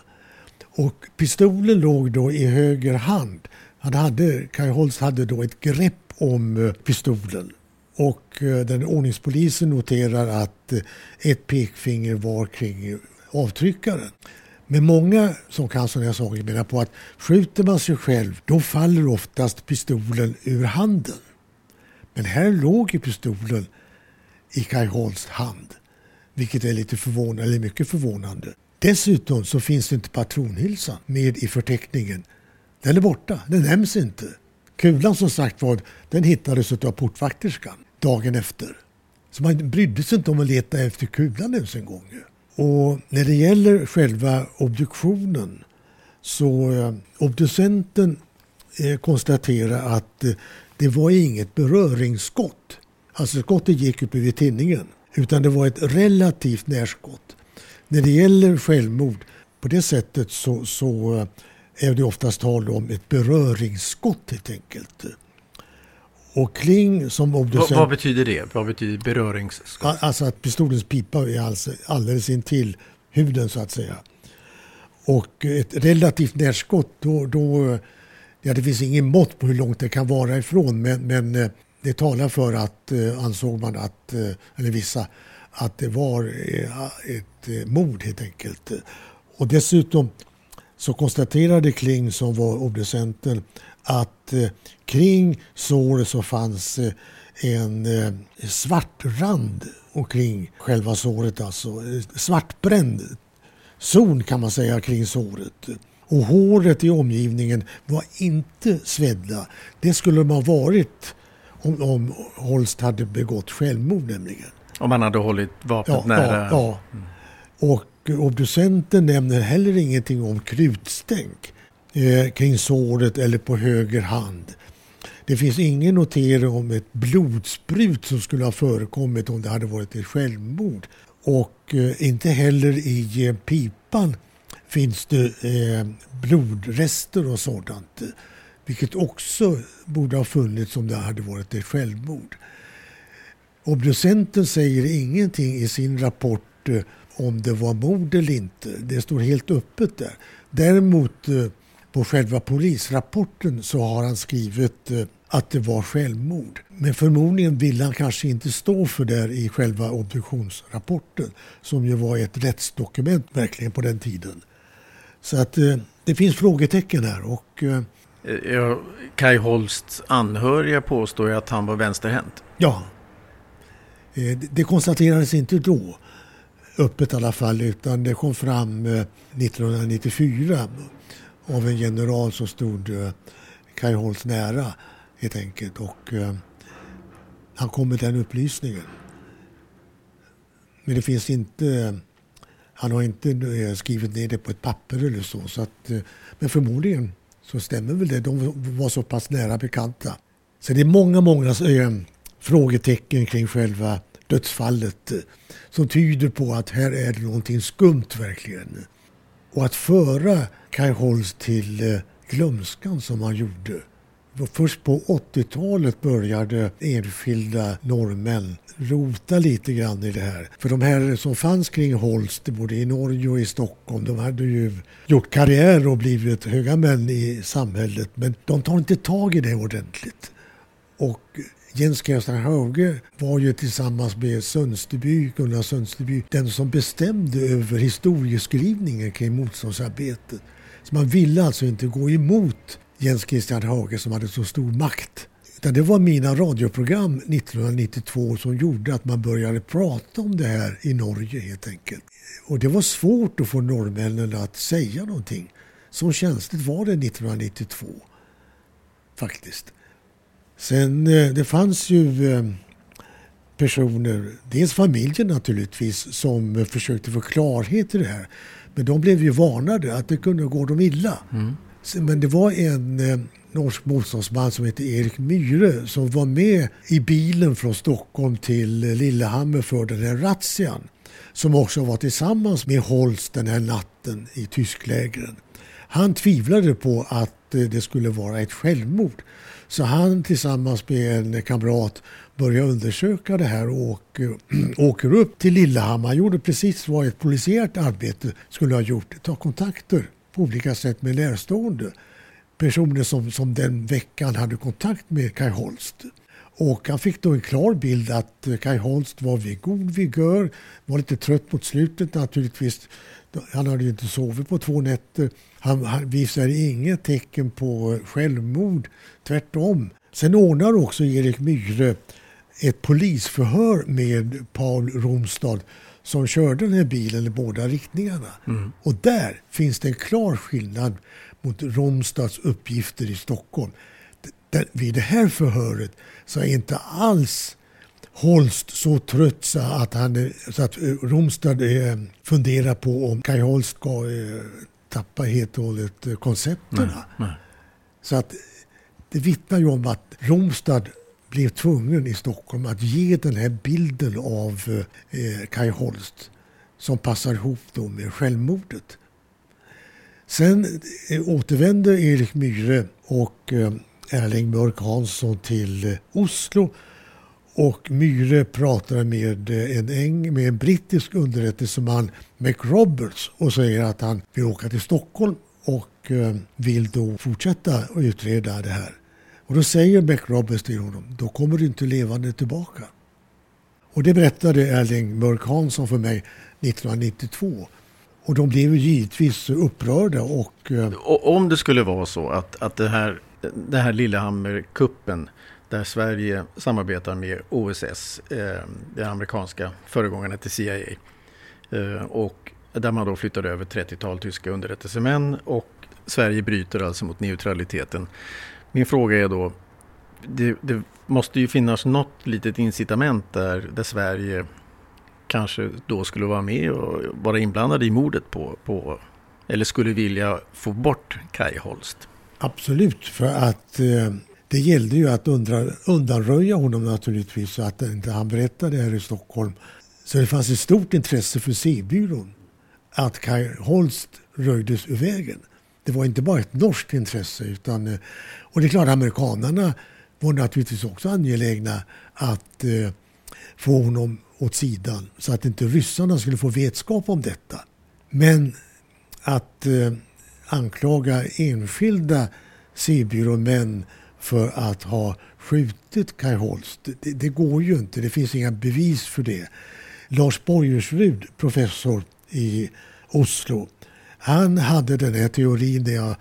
Och pistolen låg då i höger hand. Han hade, Kai Holst hade då ett grepp om eh, pistolen. Och eh, den ordningspolisen noterar att eh, ett pekfinger var kring avtryckaren. Men många som kan sådana här saker menar på att skjuter man sig själv då faller oftast pistolen ur handen. Men här låg ju pistolen i Kai Holsts hand. vilket är lite förvånande, eller mycket förvånande. Dessutom så finns det inte patronhylsan med i förteckningen. Den är borta, den nämns inte. Kulan som sagt var, den hittades av portvakterskan dagen efter. Så man brydde sig inte om att leta efter kulan ens en gång. Och när det gäller själva obduktionen så eh, obducenten eh, konstaterar att eh, det var inget beröringsskott. Alltså skottet gick upp vid tinningen. Utan det var ett relativt närskott. När det gäller självmord på det sättet så, så är det oftast tal om ett beröringsskott helt enkelt. Och Kling som obducent... Vad, vad betyder det? Vad betyder beröringsskott? Alltså att pistolens pipa är alltså alldeles intill huden så att säga. Och ett relativt närskott, då, då, ja, det finns ingen mått på hur långt det kan vara ifrån men, men eh, det talar för att, eh, ansåg man, att, eh, eller vissa, att det var ett mord helt enkelt. Och dessutom så konstaterade Kling som var obducenten att kring såret så fanns en svart rand omkring själva såret, alltså svartbränd zon kan man säga kring såret. Och håret i omgivningen var inte svedda. Det skulle de ha varit om, om Holst hade begått självmord nämligen. Om han hade hållit vapnet ja, nära? Ja, ja. Mm. Och obducenten nämner heller ingenting om krutstänk eh, kring såret eller på höger hand. Det finns ingen notering om ett blodsprut som skulle ha förekommit om det hade varit ett självmord. Och eh, inte heller i eh, pipan finns det eh, blodrester och sådant. Vilket också borde ha funnits om det hade varit ett självmord. Obducenten säger ingenting i sin rapport eh, om det var mord eller inte. Det står helt öppet där. Däremot eh, på själva polisrapporten så har han skrivit att det var självmord. Men förmodligen ville han kanske inte stå för det i själva obduktionsrapporten som ju var ett rättsdokument verkligen på den tiden. Så att eh, det finns frågetecken här. Och, eh, ja, Kai Holsts anhöriga påstår ju att han var vänsterhänt. Ja. Eh, det konstaterades inte då öppet i alla fall utan det kom fram 1994 eh, av en general som stod eh, Kai Holst nära helt enkelt. Och eh, han kom med den upplysningen. Men det finns inte, han har inte eh, skrivit ner det på ett papper eller så. så att, eh, men förmodligen så stämmer väl det. De var så pass nära bekanta. Så det är många, många eh, frågetecken kring själva dödsfallet som tyder på att här är det någonting skumt verkligen. Och att föra Kai Holst till eh, glömskan som han gjorde Först på 80-talet började enskilda norrmän rota lite grann i det här. För de här som fanns kring Holst, både i Norge och i Stockholm, de hade ju gjort karriär och blivit höga män i samhället. Men de tar inte tag i det ordentligt. Och Jens Christian Hauge var ju tillsammans med Sundsteby, Gunnar Sundsteby den som bestämde över historieskrivningen kring motståndsarbetet. Så man ville alltså inte gå emot Jens Christian Hage som hade så stor makt. Utan det var mina radioprogram 1992 som gjorde att man började prata om det här i Norge helt enkelt. Och det var svårt att få norrmännen att säga någonting. Så känsligt var det 1992. Faktiskt. Sen eh, det fanns ju eh, personer, dels familjen naturligtvis, som försökte få klarhet i det här. Men de blev ju varnade att det kunde gå dem illa. Mm. Men det var en eh, norsk motståndsman som hette Erik Myhre som var med i bilen från Stockholm till Lillehammer för den här razzian. Som också var tillsammans med Holst den här natten i tysklägren. Han tvivlade på att eh, det skulle vara ett självmord. Så han tillsammans med en kamrat börjar undersöka det här och åker, åker upp till Lillehammar. Han gjorde precis vad ett polisiärt arbete skulle ha gjort, ta kontakter på olika sätt med närstående personer som, som den veckan hade kontakt med Kai Holst. Och han fick då en klar bild att Kai Holst var vid god vigör, var lite trött mot slutet naturligtvis. Han hade ju inte sovit på två nätter. Han, han visade inget tecken på självmord, tvärtom. Sen ordnar också Erik Myhre ett polisförhör med Paul Romstad som körde den här bilen i båda riktningarna. Mm. Och där finns det en klar skillnad mot Romstads uppgifter i Stockholm. vid det här förhöret så är inte alls Holst så trött så att, han, så att eh, Romstad eh, funderar på om Kai Holst ska eh, tappa helt och hållet koncepterna. Nej, nej. Så att det vittnar ju om att Romstad blev tvungen i Stockholm att ge den här bilden av eh, Kai Holst som passar ihop då med självmordet. Sen eh, återvände Erik Myhre och eh, Erling Mörk Hansson till eh, Oslo och Myhre pratar med eh, en, eng, med en brittisk underrättelseman, McRoberts, och säger att han vill åka till Stockholm och eh, vill då fortsätta att utreda det här. Och då säger McRoberts till honom, då kommer du inte levande tillbaka. Och det berättade Erling Mörk Hansson för mig 1992. Och de blev givetvis upprörda och... Eh, och om det skulle vara så att, att det här, det här Lillehammer-kuppen där Sverige samarbetar med OSS, eh, det amerikanska föregångarna till CIA. Eh, och där man då flyttar över 30-tal tyska underrättelsemän och Sverige bryter alltså mot neutraliteten. Min fråga är då, det, det, måste ju finnas något litet incitament där, där Sverige kanske då skulle vara med och vara inblandade i mordet på, på eller skulle vilja få bort Kai Holst? Absolut, för att eh, det gällde ju att undra, undanröja honom naturligtvis så att inte han berättade här i Stockholm. Så det fanns ett stort intresse för C-byrån att Kai Holst röjdes ur vägen. Det var inte bara ett norskt intresse utan eh, och det är klart amerikanerna var naturligtvis också angelägna att eh, få honom åt sidan så att inte ryssarna skulle få vetskap om detta. Men att eh, anklaga enskilda C-byråmän för att ha skjutit Kai Holst, det, det, går ju inte. Det finns inga bevis för det. Lars Borgersrud, professor i Oslo, han hade den här teorin när jag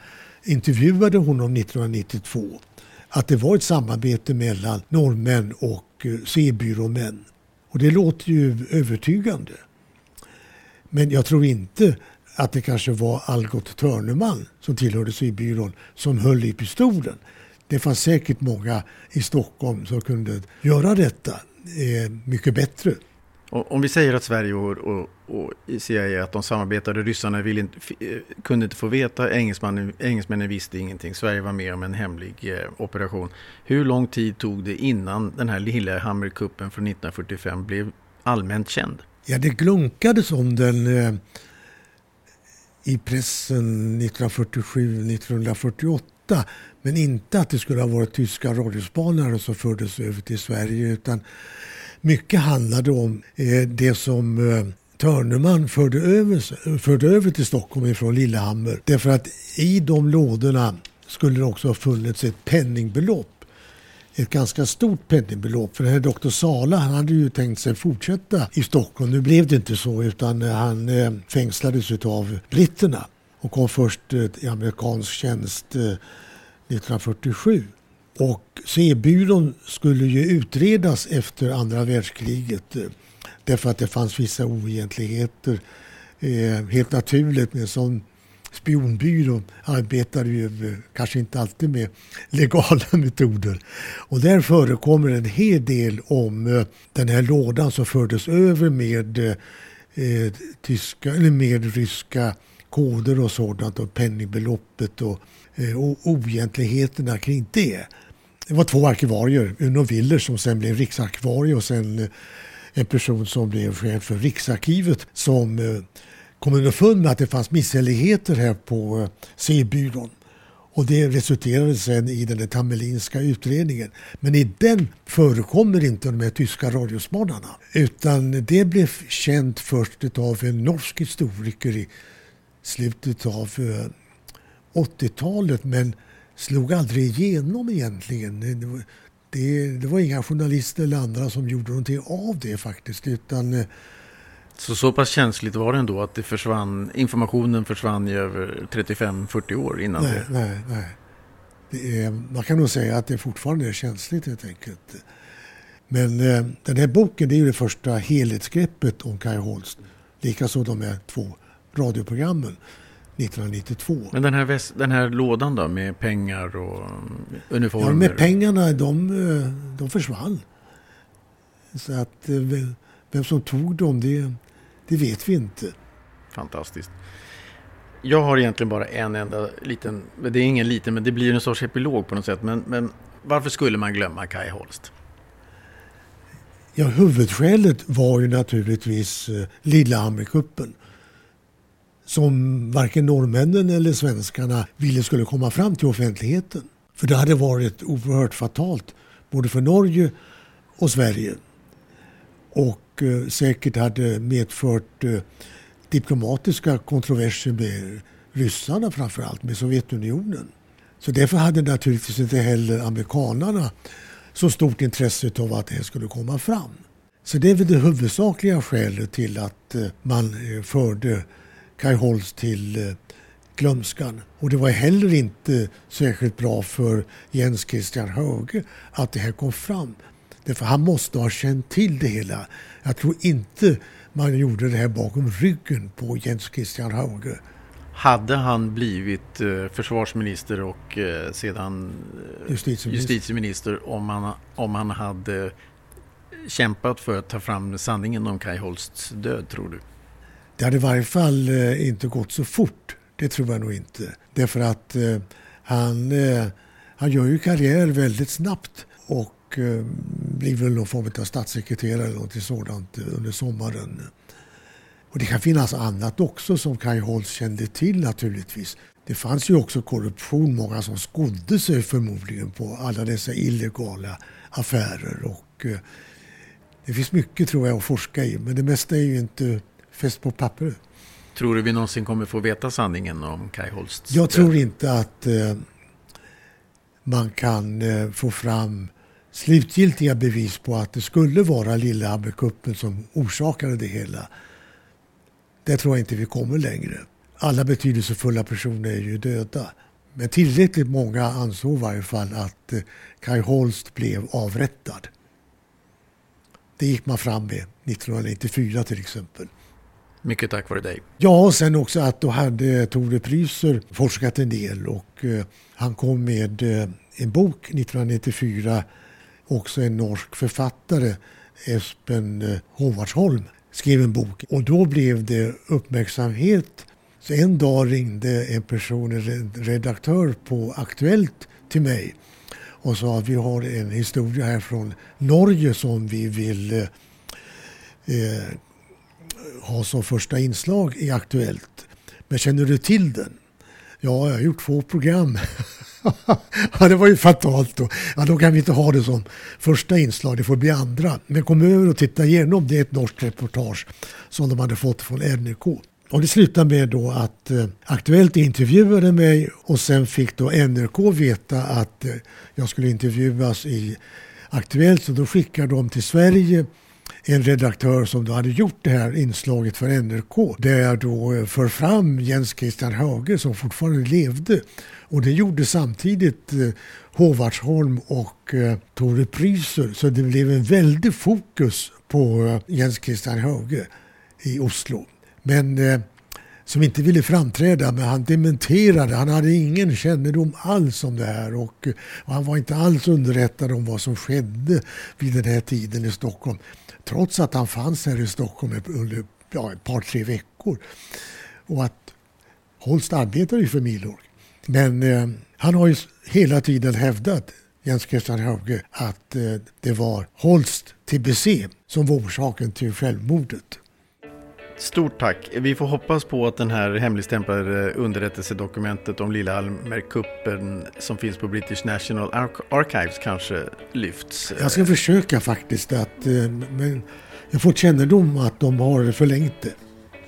intervjuade honom 1992. Att det var ett samarbete mellan norrmän och eh, C-byråmän. Och det låter ju övertygande. Men jag tror inte att det kanske var Algot Törneman som tillhörde C-byrån som höll i pistolen. Det fanns säkert många i Stockholm som kunde göra detta eh, mycket bättre. Om vi säger att Sverige och, och, och CIA att de samarbetade, ryssarna ville inte, eh, kunde inte få veta, engelsmännen, engelsmännen visste ingenting, Sverige var med om en hemlig eh, operation. Hur lång tid tog det innan den här lilla Hammerkuppen från 1945 blev allmänt känd? Ja, det glunkades om den eh, i pressen 1947-1948 men inte att det skulle ha varit tyska radiospanare som fördes över till Sverige utan mycket handlade om eh, det som eh, Törneman förde över, förde över till Stockholm ifrån Lillehammer. Därför att i de lådorna skulle det också ha funnits ett penningbelopp. Ett ganska stort penningbelopp. För den här doktor Sala han hade ju tänkt sig fortsätta i Stockholm. Nu blev det inte så utan eh, han eh, fängslades av britterna och kom först eh, i amerikansk tjänst eh, 1947. Och C-byrån skulle ju utredas efter andra världskriget eh, därför att det fanns vissa oegentligheter. Eh, helt naturligt med en sån spionbyrå arbetade ju eh, kanske inte alltid med legala metoder. Och där förekommer en hel del om eh, den här lådan som fördes över med, eh, tyska, eller med ryska koder och sådant och penningbeloppet och, Eh, och oegentligheterna kring det. Det var två arkivarier, Uno Willer som sen blev riksarkivarie och sen eh, en person som blev chef för Riksarkivet som eh, kom underfund med att det fanns misshälligheter här på C-byrån. Och det resulterade sen i den Tamelinska utredningen. Men i den förekommer inte de här tyska radiospanarna. Utan det blev känt först av en norsk historiker i slutet av 80-talet. Men slog aldrig igenom egentligen. Det var, det, det var inga journalister eller andra som gjorde någonting av det faktiskt. Utan, eh, så så pass känsligt var det ändå att det försvann, informationen försvann i över 35-40 år innan nej, det? Nej, nej. Är, man kan nog säga att det fortfarande är känsligt helt enkelt. Men eh, den här boken det är ju det första helhetsgreppet om Kai Holst. Likaså de här två radioprogrammen 1992. Men den här, väst, den här lådan då med pengar och uniformer? Ja, med pengarna de, eh, de försvann. Så att eh, vem som tog dem det, det vet vi inte. Fantastiskt. Jag har egentligen bara en enda liten, det är ingen liten men det blir en sorts epilog på något sätt. Men, men varför skulle man glömma Kai Holst? Ja, huvudskälet var ju naturligtvis eh, Lillehammerkuppen som varken norrmännen eller svenskarna ville skulle komma fram till offentligheten. För det hade varit oerhört fatalt både för Norge och Sverige. Och eh, säkert hade medfört eh, diplomatiska kontroverser med ryssarna framförallt, med Sovjetunionen. Så därför hade naturligtvis inte heller amerikanarna så stort intresse av att det skulle komma fram. Så det är väl det huvudsakliga skälet till att eh, man eh, förde Kai Holst till eh, glömskan. Och det var heller inte särskilt bra för Jens Christian Höge att det här kom fram. Därför han måste ha känt till det hela. Jag tror inte man gjorde det här bakom ryggen på Jens Christian Höge. Hade han blivit eh, försvarsminister och eh, sedan justitieminister, justitieminister om, han, om han hade kämpat för att ta fram sanningen om Kai Holsts död, tror du? Det hade i varje fall eh, inte gått så fort. Det tror jag nog inte. Därför att eh, han, eh, han gör ju karriär väldigt snabbt och blir väl någon form av statssekreterare eller något sådant under sommaren. Och det kan finnas annat också som Kai Holst kände till naturligtvis. Det fanns ju också korruption, många som skodde sig förmodligen på alla dessa illegala affärer. Och, eh, det finns mycket tror jag att forska i, men det mesta är ju inte fäst på papper. Tror du vi någonsin kommer få veta sanningen om Kai Holst? Jag tror inte att eh, man kan eh, få fram slutgiltiga bevis på att det skulle vara Lillehammerkuppen som orsakade det hela. Där tror jag inte vi kommer längre. Alla betydelsefulla personer är ju döda. Men tillräckligt många ansåg i varje fall att eh, Kai Holst blev avrättad. Det gick man fram med 1994 till exempel. Mycket tack vare dig. Ja, och sen också att då hade Tore Pryser forskat en del och eh, han kom med eh, en bok 1994, också en norsk författare, Espen eh, Håvardsholm, skrev en bok och då blev det uppmärksamhet. Så en dag ringde en person, en redaktör på Aktuellt till mig och sa att vi har en historia här från Norge som vi vill eh, eh ha som första inslag i Aktuellt. Men känner du till den? Ja, jag har gjort två program. ja, det var ju fatalt då. Ja, då kan vi inte ha det som första inslag, det får bli andra. Men kom över och titta igenom, det är ett norskt reportage som de hade fått från NRK. Och det slutade med då att eh, Aktuellt intervjuade mig och sen fick då NRK veta att eh, jag skulle intervjuas i Aktuellt så då skickade de till Sverige en redaktör som då hade gjort det här inslaget för NRK där jag då eh, för fram Jens Christian Höge som fortfarande levde och det gjorde samtidigt eh, Håvardsholm och eh, Tore Pryser så det blev en väldig fokus på eh, Jens Christian Höge i Oslo. Men eh, som inte ville framträda, men han dementerade. Han hade ingen kännedom alls om det här och, och han var inte alls underrättad om vad som skedde vid den här tiden i Stockholm trots att han fanns här i Stockholm under ja, ett par, tre veckor. Och att Holst arbetade ju för Milorg. Men eh, han har ju hela tiden hävdat, Jens Christian Hauge, att eh, det var Holst TBC som var orsaken till självmordet. Stort tack. Vi får hoppas på att den här hemligstämplade underrättelsedokumentet om Lillehammerkuppen som finns på British National Archives kanske lyfts. Jag ska försöka faktiskt att, eh, men jag får kännedom att de har förlängt det.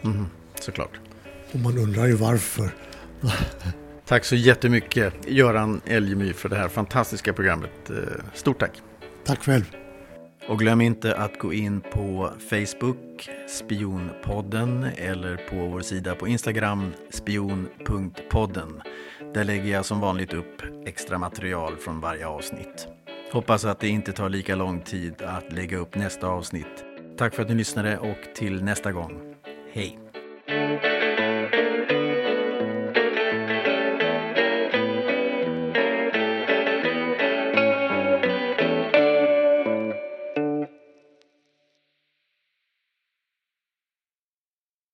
Mm, såklart. Och man undrar ju varför. tack så jättemycket Göran Elgemyr för det här fantastiska programmet. Eh, stort tack. Tack själv. Och glöm inte att gå in på Facebook, Spionpodden, eller på vår sida på Instagram, spion.podden. Där lägger jag som vanligt upp extra material från varje avsnitt. Hoppas att det inte tar lika lång tid att lägga upp nästa avsnitt. Tack för att ni lyssnade och till nästa gång. Hej!